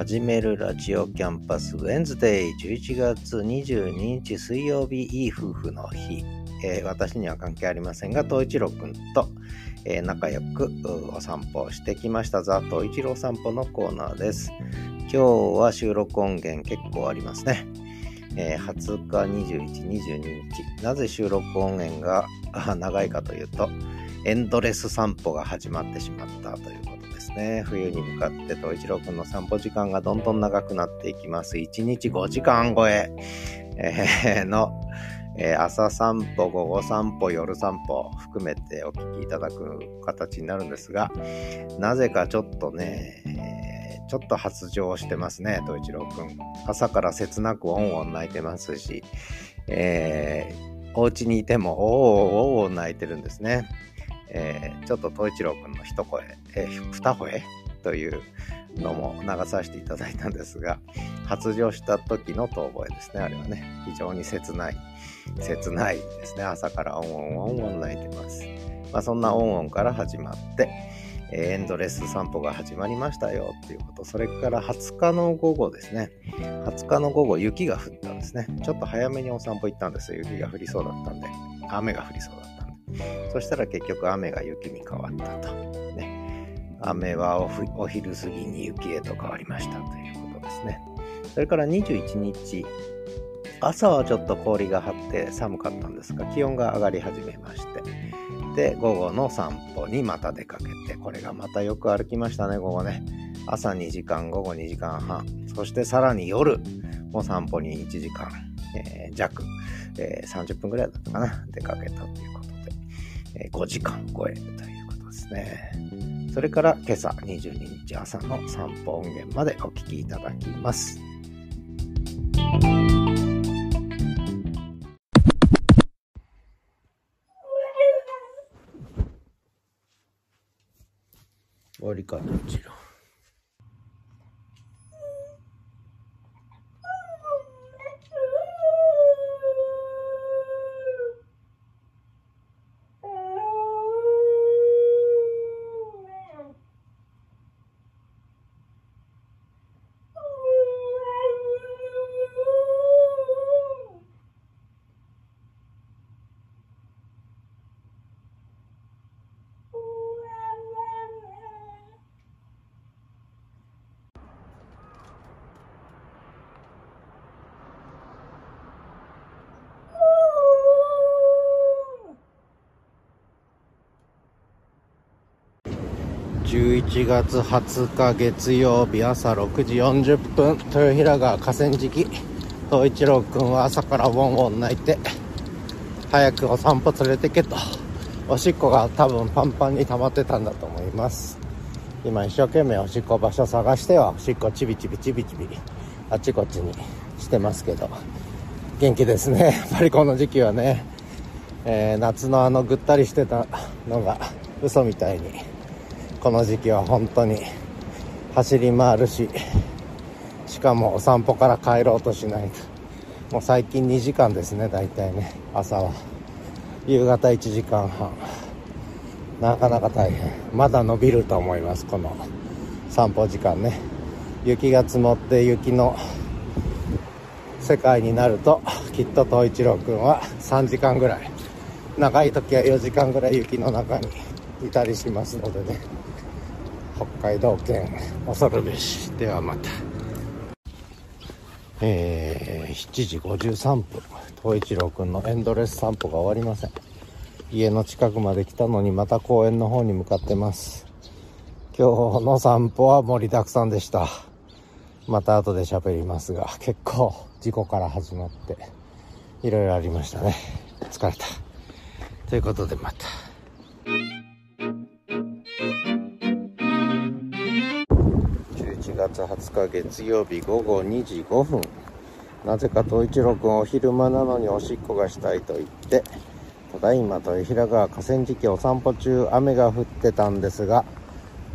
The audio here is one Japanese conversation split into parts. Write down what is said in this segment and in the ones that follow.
始めるラジオキャンパスウェンズデイ11月22日水曜日いい夫婦の日、えー、私には関係ありませんが東一郎くんと、えー、仲良くお散歩してきました。ザ・東一郎散歩のコーナーです。今日は収録音源結構ありますね、えー、20日21、22日なぜ収録音源が長いかというとエンドレス散歩が始まってしまったということですね。冬に向かって東一郎くんの散歩時間がどんどん長くなっていきます。1日5時間超え、の、えー、朝散歩、午後散歩、夜散歩含めてお聞きいただく形になるんですが、なぜかちょっとね、えー、ちょっと発情してますね、東一郎くん。朝から切なくオンオン泣いてますし、えー、お家にいてもおーおーおー泣いてるんですね。えー、ちょっと東一郎くんの一声、えー、二声というのも流させていただいたんですが、発情した時の遠吠えですね、あれはね。非常に切ない、切ないですね。朝からオンオンオンオン鳴いてます。まあ、そんなオンオンから始まって、エンドレス散歩が始まりましたよっていうこと、それから20日の午後ですね。20日の午後、雪が降ったんですね。ちょっと早めにお散歩行ったんですよ。雪が降りそうだったんで。雨が降りそうだったんで。そしたら結局雨が雪に変わったと。ね、雨はお昼過ぎに雪へと変わりましたということですね。それから21日、朝はちょっと氷が張って寒かったんですが、気温が上がり始めまして、で、午後の散歩にまた出かけて、これがまたよく歩きましたね、午後ね。朝2時間、午後2時間半、そしてさらに夜も散歩に1時間、えー、弱、えー、30分ぐらいだったかな、出かけたということで5時間超えということですね。それから今朝22日朝の散歩音源までお聞きいただきます。終わりかどちら11月20日月曜日朝6時40分。豊平川河川敷。東一郎くんは朝からウォンウォン泣いて早くお散歩連れてけと。おしっこが多分パンパンに溜まってたんだと思います。今一生懸命おしっこ場所探してはおしっこちびちびちびちびあちこちにしてますけど。元気ですね。やっぱりこの時期はね、えー、夏のあのぐったりしてたのが嘘みたいにこの時期は本当に走り回るししかもお散歩から帰ろうとしないと。もう最近2時間ですね大体ね朝は。夕方1時間半。なかなか大変。まだ伸びると思いますこの散歩時間ね。雪が積もって雪の世界になるときっと東一郎くんは3時間ぐらい。長い時は4時間ぐらい雪の中にいたりしますのでね。北海道県恐るべしではまた。えー、7時53分。東一郎くんのエンドレス散歩が終わりません。家の近くまで来たのにまた公園の方に向かってます。今日の散歩は盛りだくさんでした。また後で喋りますが結構事故から始まっていろいろありましたね。疲れた。ということでまた。月20日月曜日午後2時5分。なぜか東一郎くんお昼間なのにおしっこがしたいと言ってただいま豊平川河川敷お散歩中雨が降ってたんですが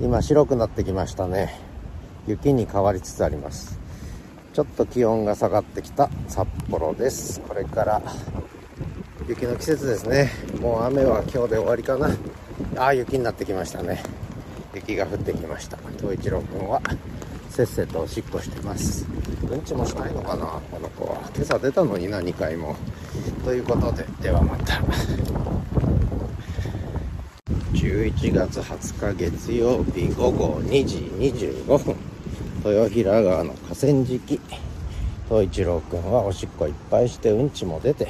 今白くなってきましたね。雪に変わりつつあります。ちょっと気温が下がってきた札幌です。これから雪の季節ですね。もう雨は今日で終わりかな。ああ雪になってきましたね。雪が降ってきました。東一郎君はせっせとおしっこしてます。うんちもしないのかな？この子は。今朝出たのにな2回も。ということでではまた。11月20日月曜日午後2時25分。豊平川の河川敷。東一郎くんはおしっこいっぱいしてうんちも出て、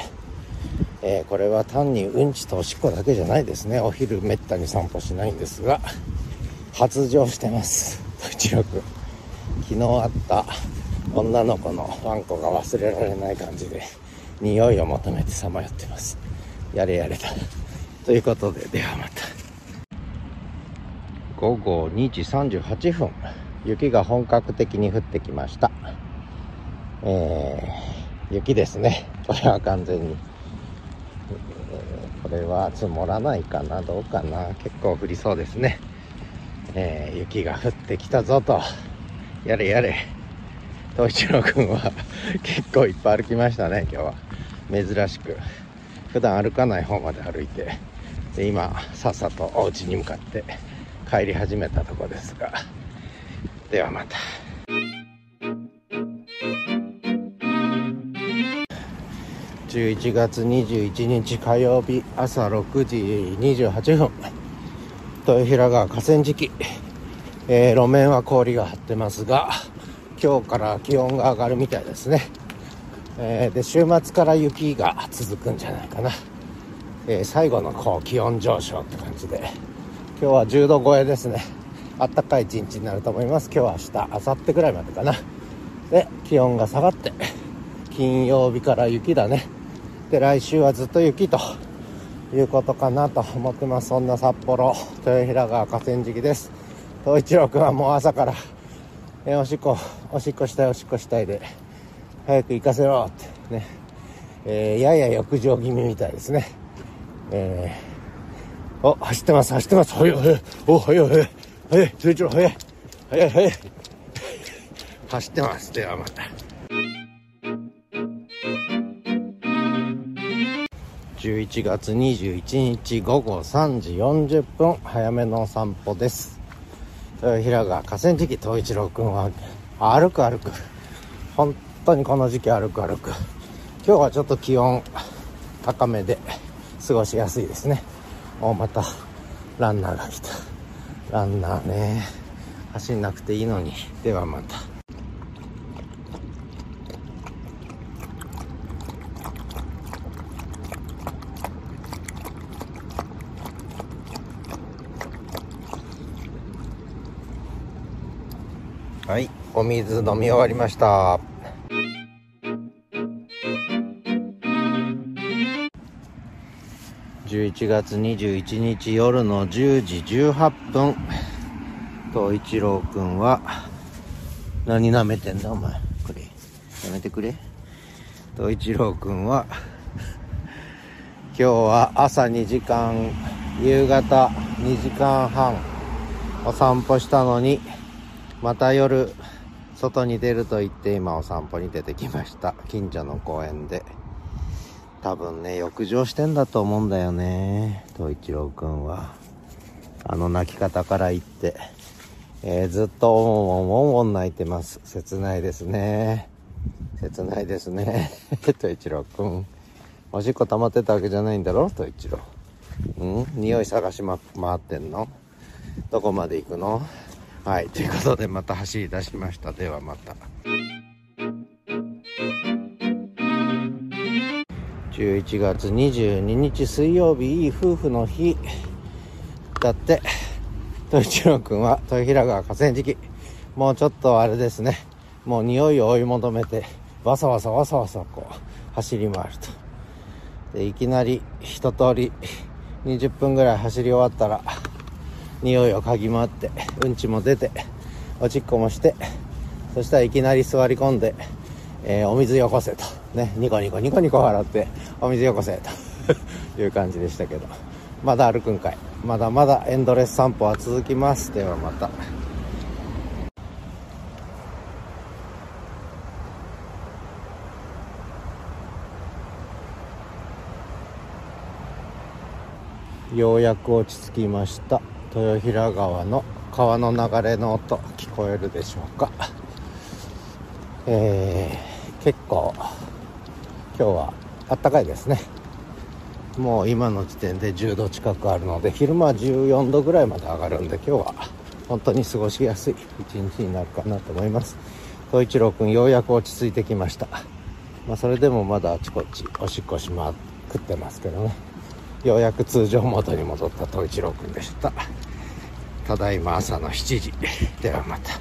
えー、これは単にうんちとおしっこだけじゃないですね。お昼めったに散歩しないんですが。発情してます。東一郎くん。昨日会った女の子のワンコが忘れられない感じで匂いを求めてさまよってますやれやれだということでではまた午後2時38分雪が本格的に降ってきました。えー、雪ですね。これは完全に。えー、これは積もらないかなどうかな結構降りそうですね。えー、雪が降ってきたぞと。やれやれ。東一郎くんは結構いっぱい歩きましたね、今日は。珍しく。普段歩かない方まで歩いて。で今、さっさとお家に向かって帰り始めたとこですが。ではまた。11月21日火曜日朝6時28分豊平川河川敷、えー、路面は氷が張ってますが今日から気温が上がるみたいですね、えー、で週末から雪が続くんじゃないかな、えー、最後のこう気温上昇って感じで。今日は10度超えですね。あったかい一日になると思います。今日は明日明後日ぐらいまでかな。で気温が下がって金曜日から雪だね。で来週はずっと雪ということかなと思ってます。そんな札幌豊平川河川敷です。東一郎君はもう朝からえおしっこおしっこしたいおしっこしたいで早く行かせろってね、えー、やや浴場気味みたいですねえー、お走ってます走ってます早い早いお早い早い早い、通帳早い。早い、早い。走ってます。ではまた。11月21日午後3時40分、早めのお散歩です。平川河川敷東一郎君は歩く歩く。本当にこの時期歩く歩く。今日はちょっと気温高めで過ごしやすいですね。おまたランナーが来た。ランナーね走んなくていいのにではまたはいお水飲み終わりました。11月21日夜の10時18分。東一郎くんは何舐めてんだお前。これやめてくれ。東一郎くんは今日は朝2時間夕方2時間半お散歩したのにまた夜外に出ると言って今お散歩に出てきました近所の公園で多分ね、浴場してんだと思うんだよね。東一郎くんは。あの泣き方から言って。えー、ずっとおんおんおん泣いてます。切ないですね。切ないですね。東一郎くん。おしっこ溜まってたわけじゃないんだろ？東一郎。ん？匂い探しま、回ってんの？どこまで行くの？はい。ということでまた走り出しました。ではまた。11月22日水曜日いい夫婦の日だって豊一郎君は豊平川河川敷もうちょっとあれですねもう匂いを追い求めてわさわさわさわさこう走り回るとでいきなり一通り20分ぐらい走り終わったら匂いを嗅ぎ回ってうんちも出ておちっこもしてそしたらいきなり座り込んで、えー、お水よこせと。ねニコニコニコニコ笑ってお水よこせと。いう感じでしたけど。まだ歩くんかい。まだまだエンドレス散歩は続きます。ではまた。ようやく落ち着きました。豊平川の川の流れの音聞こえるでしょうか。えー、結構今日はあったかいですね。もう今の時点で10度近くあるので昼間は14度ぐらいまで上がるんで今日は本当に過ごしやすい一日になるかなと思います。東一郎くんようやく落ち着いてきました。まあそれでもまだあちこちおしっこしまくってますけどね。ようやく通常モードに戻った東一郎くんでした。ただいま朝の7時。ではまた。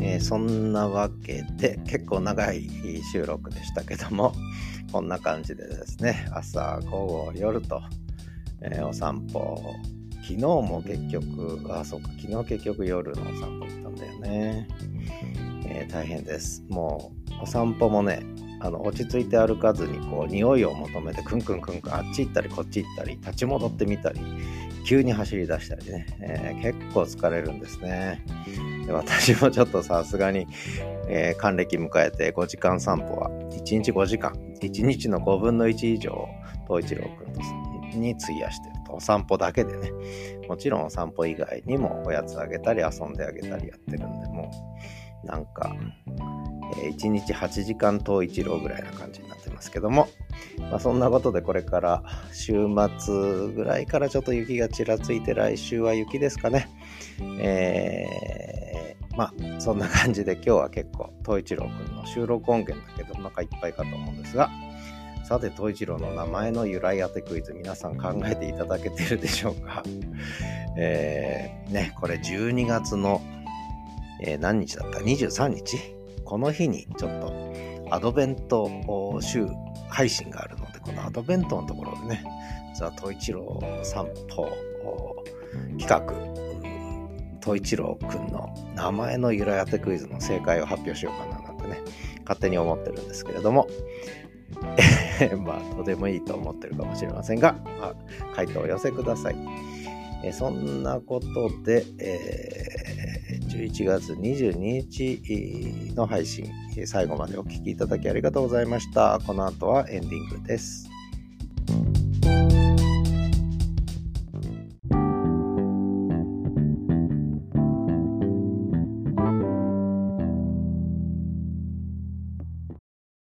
えー、そんなわけで結構長い収録でしたけどもこんな感じでですね朝午後夜と、えー、お散歩。昨日も結局あそうか昨日結局夜のお散歩行ったんだよね、えー、大変です。もうお散歩もねあの落ち着いて歩かずにこう匂いを求めてクンクンクンクンあっち行ったりこっち行ったり立ち戻ってみたり急に走り出したりね、えー、結構疲れるんですね。で私もちょっとさすがに、えー、還暦迎えて5時間散歩は1日5時間1日の5分の1以上東一郎くんに費やしてるとお散歩だけでね。もちろんお散歩以外にもおやつあげたり遊んであげたりやってるんでもうなんか、え、1日8時間東一郎ぐらいな感じになってますけどもまあ、そんなことでこれから週末ぐらいからちょっと雪がちらついて来週は雪ですかね。えー、まあそんな感じで今日は結構東一郎くんの収録音源だけでお腹いっぱいかと思うんですがさて東一郎の名前の由来当てクイズ皆さん考えていただけてるでしょうか。えー、ねこれ12月の、えー、何日だった ?23 日？この日にちょっとアドベント週配信があるので、このアドベントのところでね、ザ・トイチロー散歩企画、トイチローくんの名前の由来当てクイズの正解を発表しようかななんてね、勝手に思ってるんですけれども、まあ、とてもいいと思ってるかもしれませんが、まあ、回答を寄せください。えそんなことで、えー、11月22日の配信、最後までお聴きいただきありがとうございました。この後はエンディングです。